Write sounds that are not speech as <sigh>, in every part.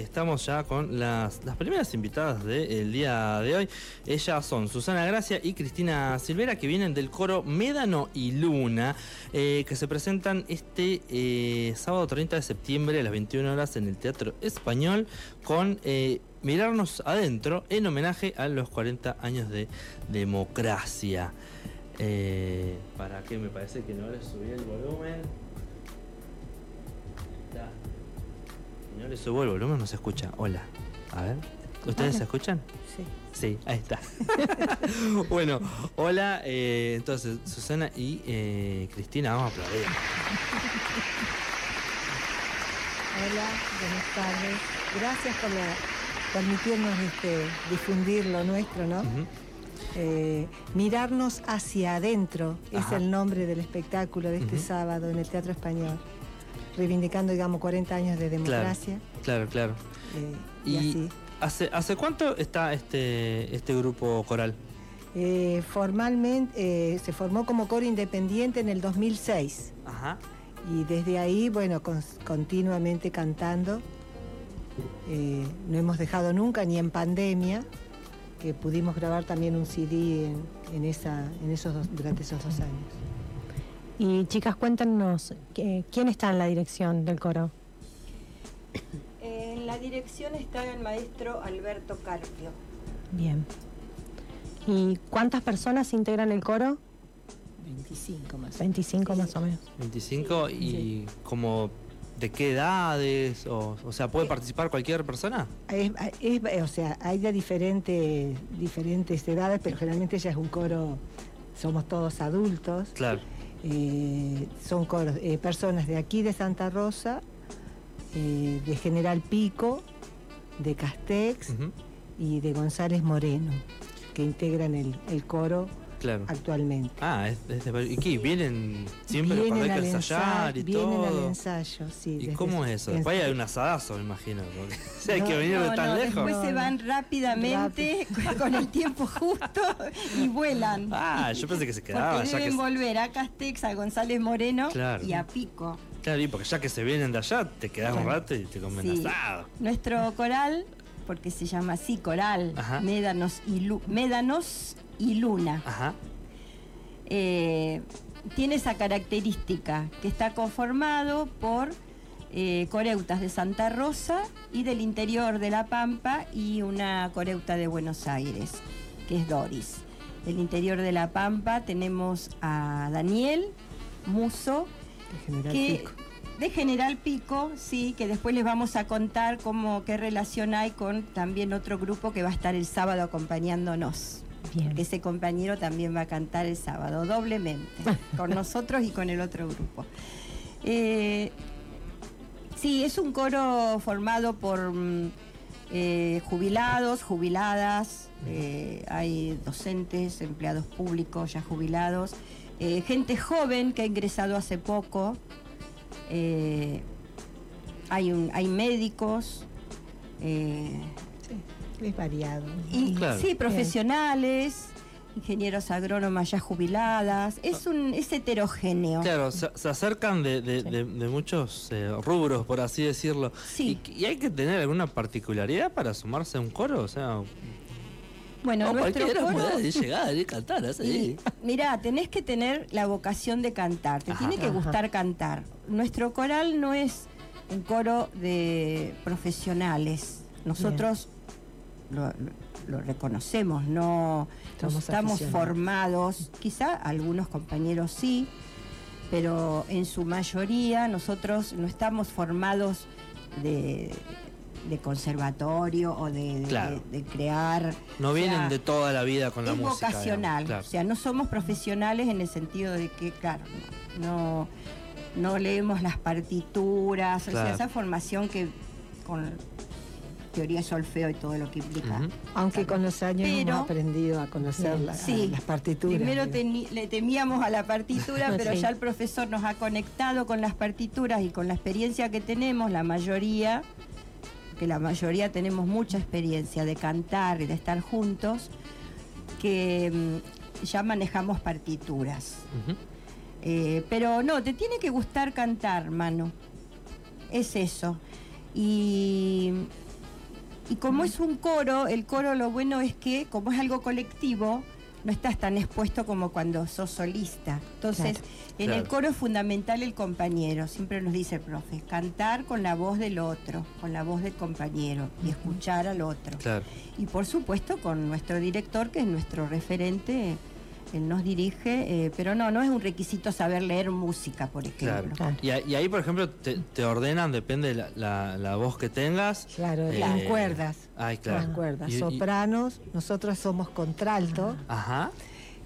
estamos ya con las, las primeras invitadas del día de hoy. Ellas son Susana Gracia y Cristina Silvera, que vienen del coro Médano y Luna, eh, que se presentan este eh, sábado 30 de septiembre a las 21 horas en el Teatro Español con eh, Mirarnos Adentro en homenaje a los 40 años de democracia. ¿Para qué? Me parece que no le subí el volumen. No le subo el volumen, no se escucha. Hola. A ver. ¿Ustedes se escuchan? Sí. Sí, ahí está. <laughs> bueno, hola. Eh, entonces, Susana y eh, Cristina, vamos a aplaudir. Hola, buenas tardes. Gracias por permitirnos este, difundir lo nuestro, ¿no? Eh, mirarnos hacia adentro es el nombre del espectáculo de este sábado en el Teatro Español reivindicando, digamos, 40 años de democracia. Claro, claro. Eh, y, así. ¿hace, ¿Hace cuánto está este, este grupo coral? Eh, formalmente eh, se formó como coro independiente en el 2006. Ajá. Y desde ahí, bueno, continuamente cantando. no hemos dejado nunca, ni en pandemia, que pudimos grabar también un CD en, esa, en esos durante esos dos años. Y chicas, cuéntanos, ¿quién está en la dirección del coro? En la dirección está el maestro Alberto Carpio. Bien. ¿Y cuántas personas integran el coro? 25 más. 25 más o menos. 25 y como de qué edades, o, sea, ¿puede participar cualquier persona? o sea, hay de diferentes, diferentes edades, pero generalmente ya es un coro, somos todos adultos. Claro. Eh, son eh, personas de aquí de Santa Rosa, eh, de General Pico, de Castex y de González Moreno, que integran el coro actualmente. Ah, es, ¿y qué? ¿Vienen siempre vienen para al ensayar y vienen todo? al ensayo, sí. ¿Y cómo es eso? Después hay un asadazo, me imagino. <laughs> hay que venir de tan lejos. Después se van rápidamente, con el tiempo justo, y vuelan. Ah, yo pensé que se quedaban. Porque deben volver a Castex, a González Moreno y a Pico. Claro, y porque ya que se vienen de allá, te quedas un rato y te comen asado. Nuestro coral, porque se llama así, coral, Médanos y, Médanos y Luna. Ajá. Eh, tiene esa característica, que está conformado por eh, coreutas de Santa Rosa y del interior de La Pampa y una coreuta de Buenos Aires, que es Doris. Del interior de La Pampa tenemos a Daniel Muso, de General Pico. De General Pico, sí, que después les vamos a contar cómo, qué relación hay con también otro grupo que va a estar el sábado acompañándonos. Ese compañero también va a cantar el sábado, doblemente, <laughs> con nosotros y con el otro grupo. Eh, sí, es un coro formado por mm, eh, jubilados, jubiladas, eh, hay docentes, empleados públicos ya jubilados, gente joven que ha ingresado hace poco, hay, un, hay médicos. Es variado. Sí, profesionales, ingenieros agrónomas ya jubiladas. Es un es heterogéneo. Claro, se, acercan de, muchos eh, rubros, por así decirlo. Sí. Y, hay que tener alguna particularidad para sumarse a un coro, o sea. Bueno, no, cualquiera coro... <laughs> llegar y cantar así. Mirá, tenés que tener la vocación de cantar, te tiene que gustar cantar. Nuestro coral no es un coro de profesionales. Nosotros lo, reconocemos, no, estamos formados, quizá algunos compañeros sí, pero en su mayoría nosotros no estamos formados de, conservatorio o de, crear. No vienen de toda la vida con la música. vocacional, o sea, no somos profesionales en el sentido de que, claro, no, no leemos las partituras, o sea, esa formación que con teoría solfeo y todo lo que implica. Aunque con los años hemos aprendido a conocer las partituras. Primero le temíamos a la partitura, <laughs> pero ya el profesor nos ha conectado con las partituras y con la experiencia que tenemos, la mayoría, que la mayoría tenemos mucha experiencia de cantar y de estar juntos, que mm, ya manejamos partituras. Eh, pero no, te tiene que gustar cantar, mano. Es eso. Y Y como es un coro, el coro lo bueno es que, como es algo colectivo, no estás tan expuesto como cuando sos solista. Entonces, en el coro es fundamental el compañero, siempre nos dice el profe, cantar con la voz del otro, con la voz del compañero y escuchar al otro. Y por supuesto con nuestro director, que es nuestro referente él nos dirige, eh, pero no, no es un requisito saber leer música, por ejemplo. Y, ahí, por ejemplo, te, ordenan, depende de la, voz que tengas. Claro, las cuerdas. Ay, claro. Las cuerdas. Sopranos, nosotros somos contralto. Ajá.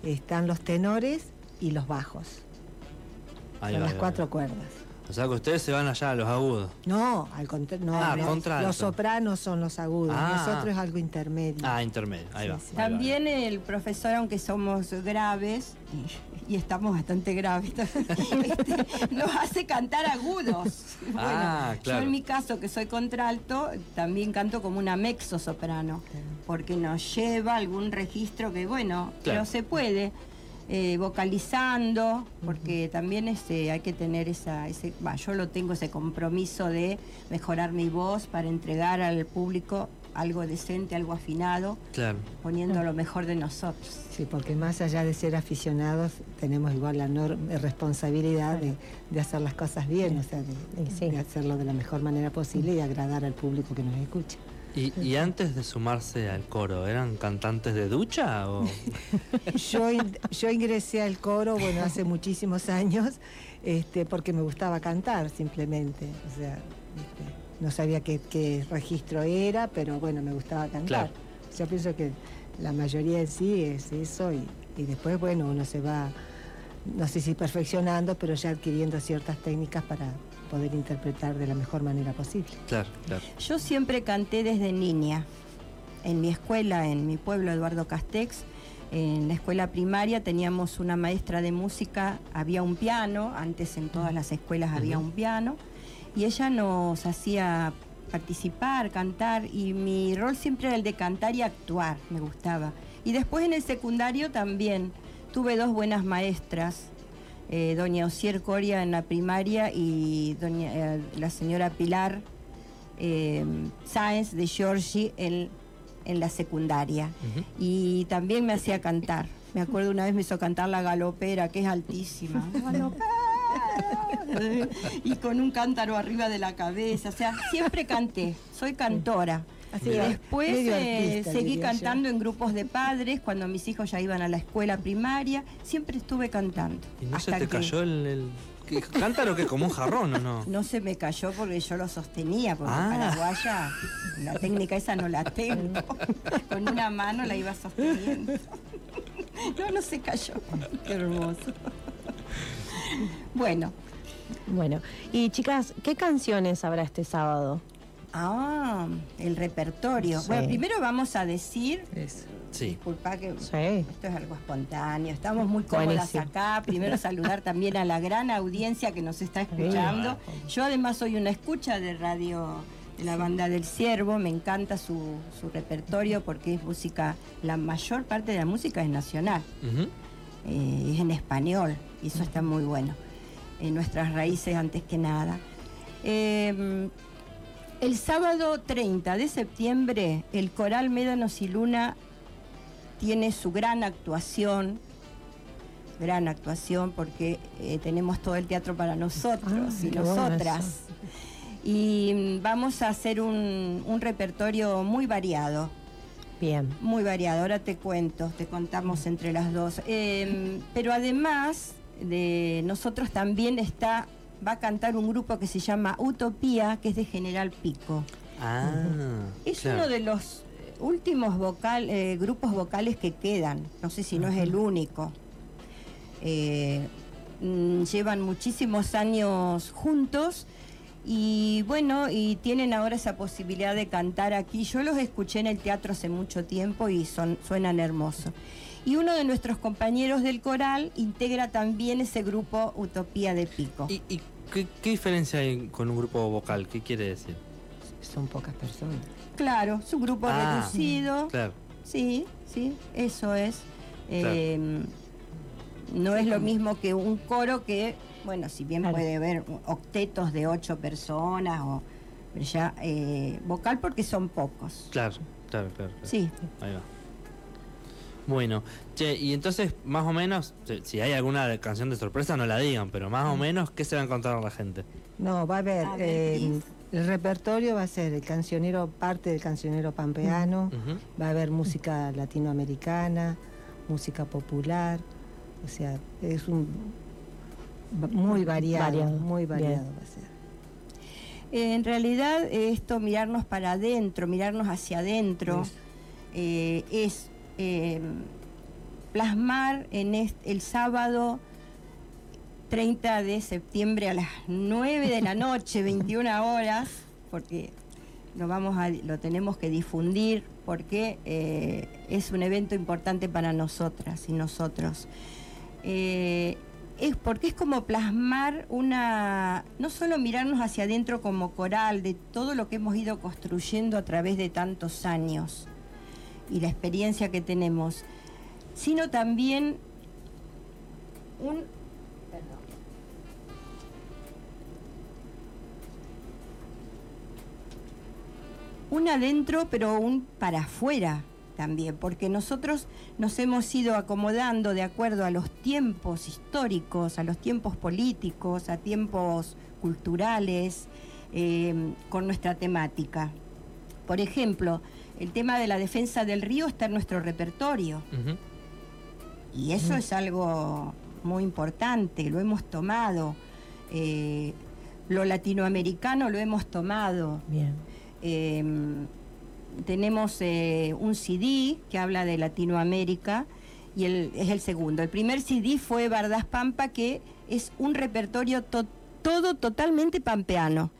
Están los tenores y los bajos. Son las cuatro cuerdas. O sea que ustedes se van allá a los agudos. No, al contrario. No, ah, los, sopranos son los agudos. Ah. Nosotros es algo intermedio. Ah, intermedio. Ahí va. También el profesor, aunque somos graves, y, estamos bastante graves, <laughs> este, nos hace cantar agudos. Ah, bueno, yo en mi caso, que soy contralto, también canto como una mezzo soprano, porque nos lleva algún registro que, bueno, no se puede. Eh, vocalizando, porque también este, hay que tener esa, ese, yo lo tengo ese compromiso de mejorar mi voz para entregar al público algo decente, algo afinado, poniendo lo mejor de nosotros. Sí, porque más allá de ser aficionados, tenemos igual la enorme responsabilidad de, hacer las cosas bien, o sea, de, hacerlo de la mejor manera posible y agradar al público que nos escucha. ¿Y, antes de sumarse al coro, eran cantantes de ducha? O? <laughs> yo, yo ingresé al coro, bueno, hace muchísimos años, este, porque me gustaba cantar simplemente. O sea, este, no sabía qué, registro era, pero bueno, me gustaba cantar. Yo pienso que la mayoría en sí es eso y, y después, bueno, uno se va, no sé si perfeccionando, pero ya adquiriendo ciertas técnicas para poder interpretar de la mejor manera posible. Claro, claro. Yo siempre canté desde niña. En mi escuela, en mi pueblo, Eduardo Castex, en la escuela primaria teníamos una maestra de música, había un piano, antes en todas las escuelas había un piano, y ella nos hacía participar, cantar, y mi rol siempre era el de cantar y actuar, me gustaba. Y después en el secundario también tuve dos buenas maestras, eh, doña Osier Coria en la primaria y doña, eh, la señora Pilar eh, Sáenz de Giorgi en, en la secundaria. Y también me hacía cantar. Me acuerdo una vez me hizo cantar la galopera, que es altísima. <laughs> <laughs> y con un cántaro arriba de la cabeza. O sea, siempre canté. Soy cantora. Así Después eh, seguí cantando en grupos de padres cuando mis hijos ya iban a la escuela primaria. Siempre estuve cantando. ¿Y no se te cayó el, cántaro que como un jarrón o no? <laughs> No se me cayó porque yo lo sostenía, porque ah. paraguaya la técnica esa no la tengo. <laughs> Con una mano la iba sosteniendo. <laughs> No, no se cayó. Qué hermoso. Bueno. Bueno, y chicas, ¿qué canciones habrá este sábado? Ah, el repertorio. Bueno, primero vamos a decir. Sí. Disculpa que esto es algo espontáneo. Estamos muy cómodas acá. Primero <laughs> saludar también a la gran audiencia que nos está escuchando. Yo además soy una escucha de radio de la banda del Ciervo. Me encanta su, repertorio porque es música, la mayor parte de la música es nacional. Eh, es en español y eso está muy bueno. En nuestras raíces antes que nada. Eh, el sábado 30 de septiembre, el Coral Médanos y Luna tiene su gran actuación, gran actuación porque eh, tenemos todo el teatro para nosotros ah, y nosotras. y mm, vamos a hacer un, repertorio muy variado. Bien. Muy variado, ahora te cuento, te contamos entre las dos. Em, pero además de nosotros también está va a cantar un grupo que se llama Utopía, que es de General Pico. Ah, es uno de los últimos vocal, eh, grupos vocales que quedan. No sé si no es el único. Eh, mm, llevan muchísimos años juntos y bueno, y tienen ahora esa posibilidad de cantar aquí. Yo los escuché en el teatro hace mucho tiempo y son, suenan hermosos. Y uno de nuestros compañeros del coral integra también ese grupo Utopía de Pico. ¿Y, qué, diferencia hay con un grupo vocal? ¿Qué quiere decir? Son pocas personas. Claro, es un grupo ah, reducido. Claro. Sí, sí, eso es. Em, no es lo mismo que un coro que, bueno, si bien puede haber octetos de ocho personas o Pero ya eh, vocal porque son pocos. Claro, claro, claro. Sí. Ahí va. Bueno, che, y entonces, más o menos, si hay alguna canción de sorpresa, no la digan, pero más o mm. menos, ¿qué se va a encontrar la gente? No, va a haber, eh, el repertorio va a ser el cancionero, parte del cancionero pampeano, va a haber música latinoamericana, música popular, o sea, es un muy variado, muy variado va a ser. En realidad esto, mirarnos para adentro, mirarnos hacia adentro, eh, es eh, plasmar en el sábado 30 de septiembre a las 9 de la noche, <laughs> 21 horas, porque lo, vamos a, lo tenemos que difundir, porque eh, es un evento importante para nosotras y nosotros. Eh, es porque es como plasmar una, no solo mirarnos hacia adentro como coral, de todo lo que hemos ido construyendo a través de tantos años y la experiencia que tenemos, sino también un... Un adentro, pero un para afuera también, porque nosotros nos hemos ido acomodando de acuerdo a los tiempos históricos, a los tiempos políticos, a tiempos culturales, eh, con nuestra temática. Por ejemplo, el tema de la defensa del río está en nuestro repertorio. Y eso es algo muy importante, lo hemos tomado. Eh, lo latinoamericano lo hemos tomado. Bien. Em, tenemos eh, un CD que habla de Latinoamérica y es el segundo. El primer CD fue Bardas Pampa, que es un repertorio todo totalmente pampeano.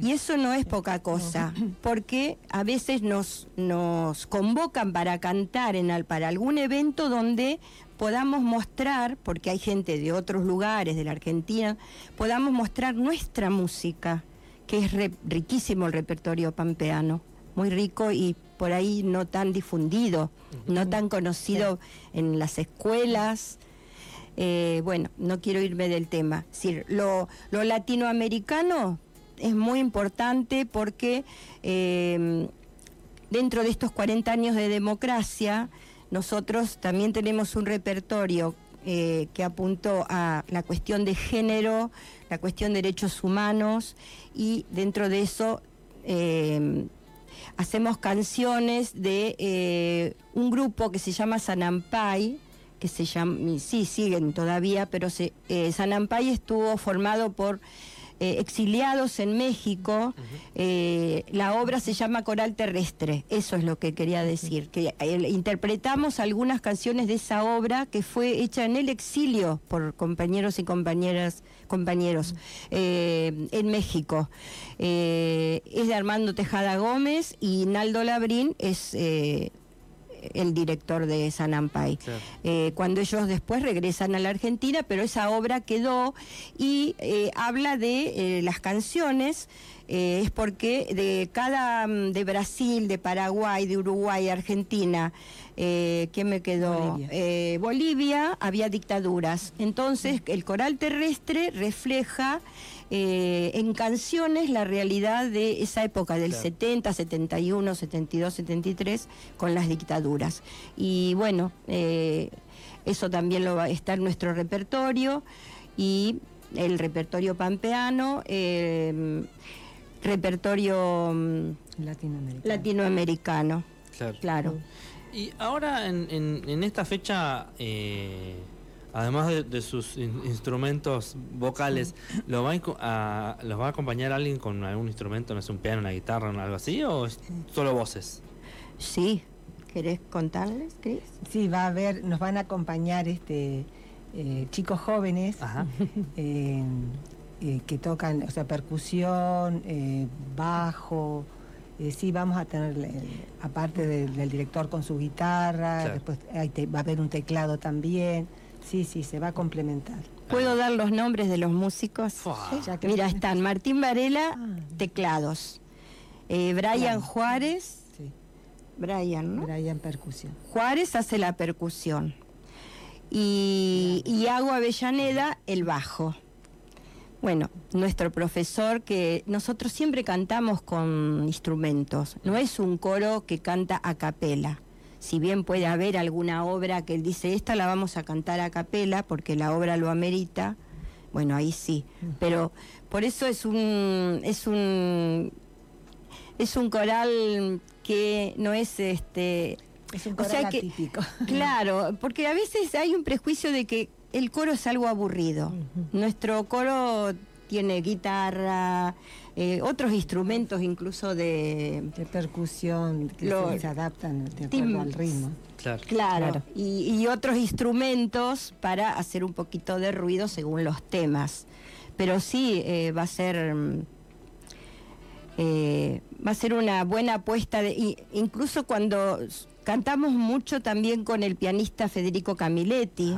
Y eso no es poca cosa, <clears throat> porque a veces nos, nos convocan para cantar en, para algún evento donde podamos mostrar, porque hay gente de otros lugares de la Argentina, podamos mostrar nuestra música, que es riquísimo el repertorio pampeano, muy rico y por ahí no tan difundido, no tan conocido en las escuelas. Eh, bueno, no quiero irme del tema. lo, lo latinoamericano es muy importante porque em, dentro de estos 40 años de democracia, nosotros también tenemos un repertorio eh, que apuntó a la cuestión de género, la cuestión de derechos humanos y dentro de eso em, hacemos canciones de eh, un grupo que se llama Sanampay, que se llama, sí, siguen todavía, pero se, eh, Sanampay estuvo formado por eh, exiliados en México. Eh, la obra se llama Coral Terrestre, eso es lo que quería decir, que eh, interpretamos algunas canciones de esa obra que fue hecha en el exilio por compañeros y compañeras, compañeros en México. es de Armando Tejada Gómez y Naldo Labrín es el director de Sanampay. Eh, cuando ellos después regresan a la Argentina, pero esa obra quedó y eh, habla de eh, las canciones. Es porque de cada mm, de Brasil, de Paraguay, de Uruguay, Argentina, ¿qué me quedó? Bolivia. Bolivia había dictaduras. Entonces el coral terrestre refleja eh, en canciones la realidad de esa época del 70, 71, 72, 73 con las dictaduras. Y bueno, eh, eso también lo va, está en nuestro repertorio y el repertorio pampeano, eh, repertorio mm, latinoamericano. claro. Y ahora en, en esta fecha además de, sus instrumentos vocales, ¿lo va a, ¿los va a acompañar alguien con algún instrumento, no sé, un piano, una guitarra o algo así, o solo voces? Sí, ¿querés contarles, Cris? Sí, va a haber, nos van a acompañar este eh, chicos jóvenes <laughs> eh, eh, que tocan, o sea, percusión, bajo. sí, vamos a tener, aparte del, director con su guitarra, después va a haber un teclado también. Sí, sí, se va a complementar. ¿Puedo dar los nombres de los músicos? Mira, están Martín Varela, ah. teclados. Eh, Brian Juárez. Sí. Brian, ¿no? Brian percusión. Juárez hace la percusión. Y, y Avellaneda, el bajo. Bueno, nuestro profesor que nosotros siempre cantamos con instrumentos, no es un coro que canta a capela. Si bien puede haber alguna obra que él dice, esta la vamos a cantar a capela porque la obra lo amerita, bueno, ahí sí. Pero por eso es un, es un, es un coral que no es este... Es un coral Claro, porque a veces hay un prejuicio de que el coro es algo aburrido. Nuestro coro tiene guitarra, eh, otros instrumentos incluso de, percusión que se adaptan al ritmo. Claro, Y, otros instrumentos para hacer un poquito de ruido según los temas. Pero sí eh, va a ser eh, va a ser una buena apuesta de, incluso cuando cantamos mucho también con el pianista Federico Camiletti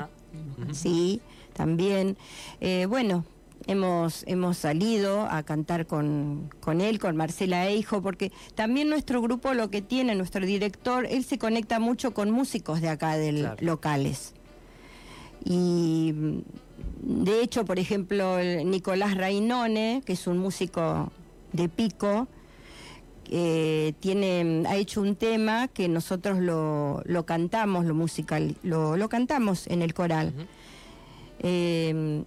sí, también. Eh, bueno, hemos, hemos salido a cantar con, con, él, con Marcela Eijo, porque también nuestro grupo lo que tiene, nuestro director, él se conecta mucho con músicos de acá, del locales. Y de hecho, por ejemplo, Nicolás Rainone, que es un músico de pico, eh, tiene, ha hecho un tema que nosotros lo, lo cantamos, lo musical, lo, lo, cantamos en el coral. Eh,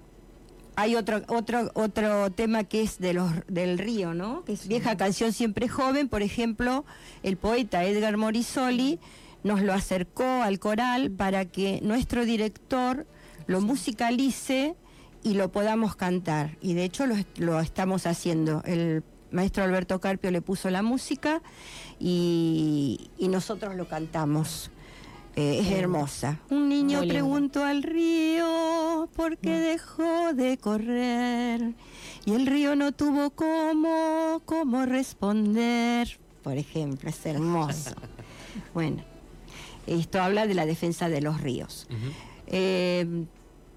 hay otro, otro, otro tema que es de los, del río, ¿no? Que es vieja canción siempre joven, por ejemplo, el poeta Edgar Morisoli nos lo acercó al coral para que nuestro director lo musicalice y lo podamos cantar. Y de hecho lo, lo estamos haciendo. El maestro Alberto Carpio le puso la música y, nosotros lo cantamos. Eh, es hermosa. Un niño preguntó al río por qué dejó de correr y el río no tuvo cómo, cómo responder. Por ejemplo, es hermoso. <laughs> bueno, esto habla de la defensa de los ríos.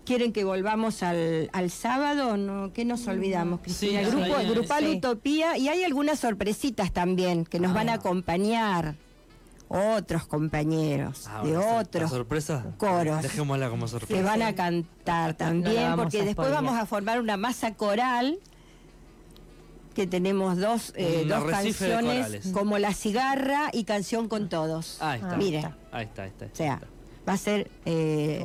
¿Quieren que volvamos al, sábado? ¿no? ¿Qué nos olvidamos, Cristina? el grupo, Grupal Utopía y hay algunas sorpresitas también que nos van a ah. acompañar otros compañeros ah, de otros coros Dejémosla como sorpresa. que van a cantar también porque después vamos a formar una masa coral que tenemos dos, eh, dos canciones como La Cigarra y Canción con Todos. Ahí está. Mire. Ahí está, ahí está. O sea, va a ser eh,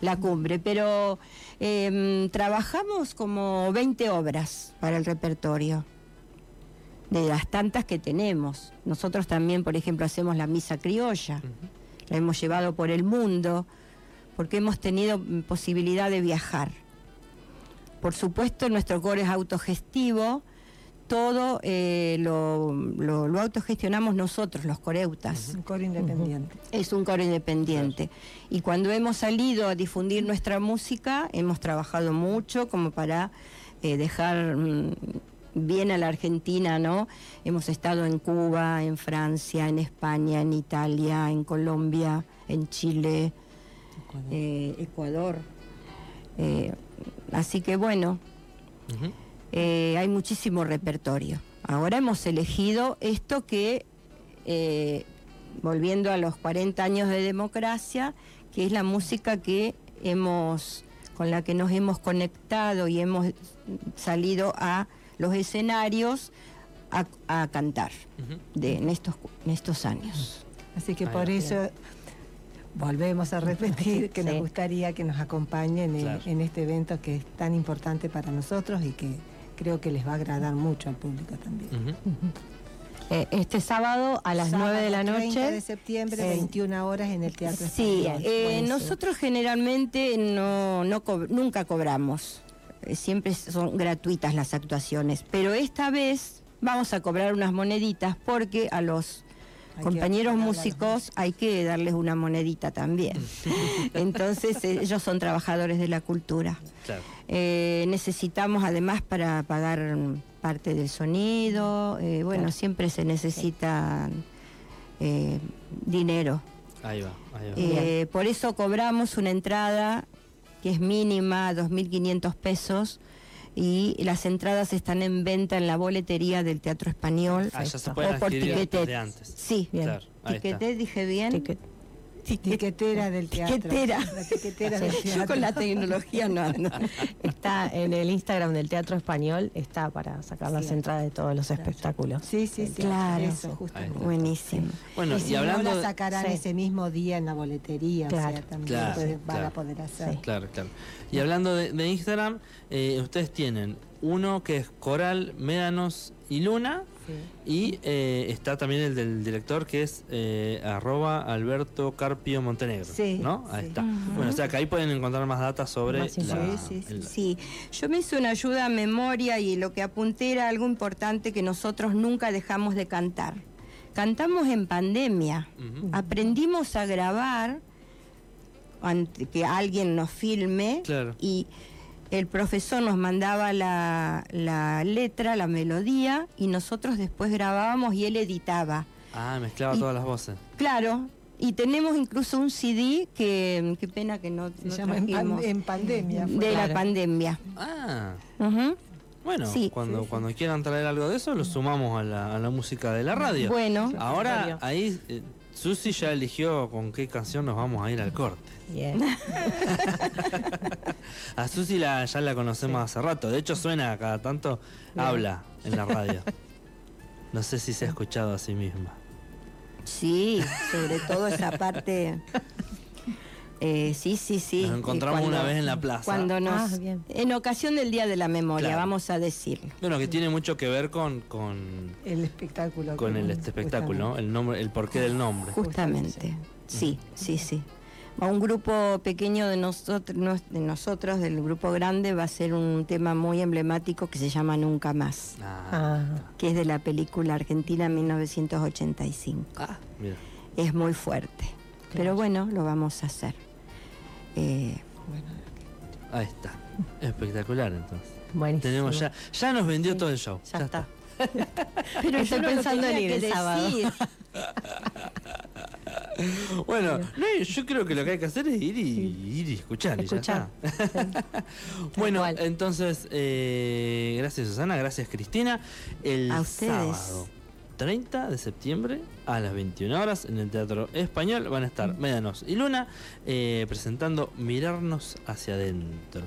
la, cumbre. Pero em, trabajamos como 20 obras para el repertorio, de las tantas que tenemos. Nosotros también, por ejemplo, hacemos la misa criolla, la hemos llevado por el mundo, porque hemos tenido posibilidad de viajar. Por supuesto, nuestro coro es autogestivo, todo eh, lo, lo, autogestionamos nosotros, los coreutas. Es un coro independiente. Es un coro independiente. Y cuando hemos salido a difundir nuestra música, hemos trabajado mucho como para eh, dejar mm, bien a la Argentina, ¿no? Hemos estado en Cuba, en Francia, en España, en Italia, en Colombia, en Chile, Ecuador. Eh, así que bueno. Eh, hay muchísimo repertorio. Ahora hemos elegido esto que, eh, volviendo a los 40 años de democracia, que es la música que hemos, con la que nos hemos conectado y hemos salido a los escenarios a, cantar de, en, estos, en estos años. Así que por eso volvemos a repetir que nos gustaría que nos acompañen en, este evento que es tan importante para nosotros y que creo que les va a agradar mucho al público también. Eh, este sábado a las 9 de la noche. 30 de septiembre, 21 horas en el Teatro Sí, eh, nosotros generalmente no, nunca cobramos. Eh, siempre son gratuitas las actuaciones. Pero esta vez vamos a cobrar unas moneditas porque a los compañeros músicos hay que darles una monedita también. <laughs> Entonces ellos son trabajadores de la cultura. Eh, necesitamos además para pagar parte del sonido, eh, bueno, siempre se necesita eh, dinero. Ahí va, ahí va. por eso cobramos una entrada que es mínima, 2.500 pesos, y las entradas están en venta en la boletería del Teatro Español ah, o por Tiquetet. Sí, bien. Tiquetet, dije bien. Tiquetera del teatro. Tiquetera. La tiquetera del Yo teatro. con la tecnología no ando. Está en el Instagram del Teatro Español, está para sacar las Sí. entradas de todos los espectáculos. Sí, sí, sí. Claro. Eso, justamente. Buenísimo. Bueno, y y, si hablando no la sacarán Sí. ese mismo día en la boletería, o Claro. sea, también Claro, puede- van claro. a poder hacer. Sí. Claro, claro. Y hablando de, de Instagram, eh, ustedes tienen uno que es Coral, Médanos y Luna. Y eh, está también el del director que es eh, arroba Alberto Carpio Montenegro. Sí, ¿No? Ahí sí. está. Bueno, o sea que ahí pueden encontrar más datos sobre Más la-. Sí, sí, sí, el- sí. Yo me hice una ayuda a memoria y lo que apunté era algo importante que nosotros nunca dejamos de cantar. Cantamos en pandemia. Aprendimos a grabar ante que alguien nos filme Claro. y el profesor nos mandaba la, la letra, la melodía y nosotros después grabábamos y él editaba. Ah, mezclaba Y- todas las voces. Claro, y tenemos incluso un CD que, qué pena que no, Se no llama en, pan- trajimos, en pandemia. fue. de la pandemia. Ah, bueno, Sí. cuando, Sí, sí. cuando quieran traer algo de eso, lo sumamos a la, a la música de la radio. Bueno, Ahora, ahí eh, Susi ya eligió con qué canción nos vamos a ir al corte. Bien. <laughs> A Susi la, ya la conocemos hace rato. De hecho, suena cada tanto, habla en la radio. <laughs> No sé si se ha escuchado a sí misma. sí, sobre todo esa parte. Eh, sí, sí, sí. Nos encontramos una vez en la plaza. Cuando nos, Ah, bien. en ocasión del Día de la Memoria, Claro. vamos a decirlo. Bueno, que tiene mucho que ver con, con, El espectáculo. con el este espectáculo, ¿no? el nombre, el porqué del nombre. Justamente. Sí, sí, sí. A un grupo pequeño de nosotros, de nosotros, del grupo grande, va a ser un tema muy emblemático que se llama Nunca Más, Ah, Ah, que es de la película Argentina 1985. ah, mira. Es muy fuerte. Pero bueno, lo vamos a hacer. Eh, Ahí está. Espectacular entonces. buenísimo. Tenemos ya, ya nos vendió todo el show. Ya está. <laughs> pero Estoy pensando en ir el sábado. <laughs> Bueno, no, yo creo que lo que hay que hacer es ir y, ir y escuchar. y ya Escuchar. <laughs> bueno, entonces, eh, gracias Susana, gracias Cristina. El A ustedes. sábado 30 de septiembre a las 21 horas en el Teatro Español van a estar Médanos y Luna eh, presentando Mirarnos hacia adentro.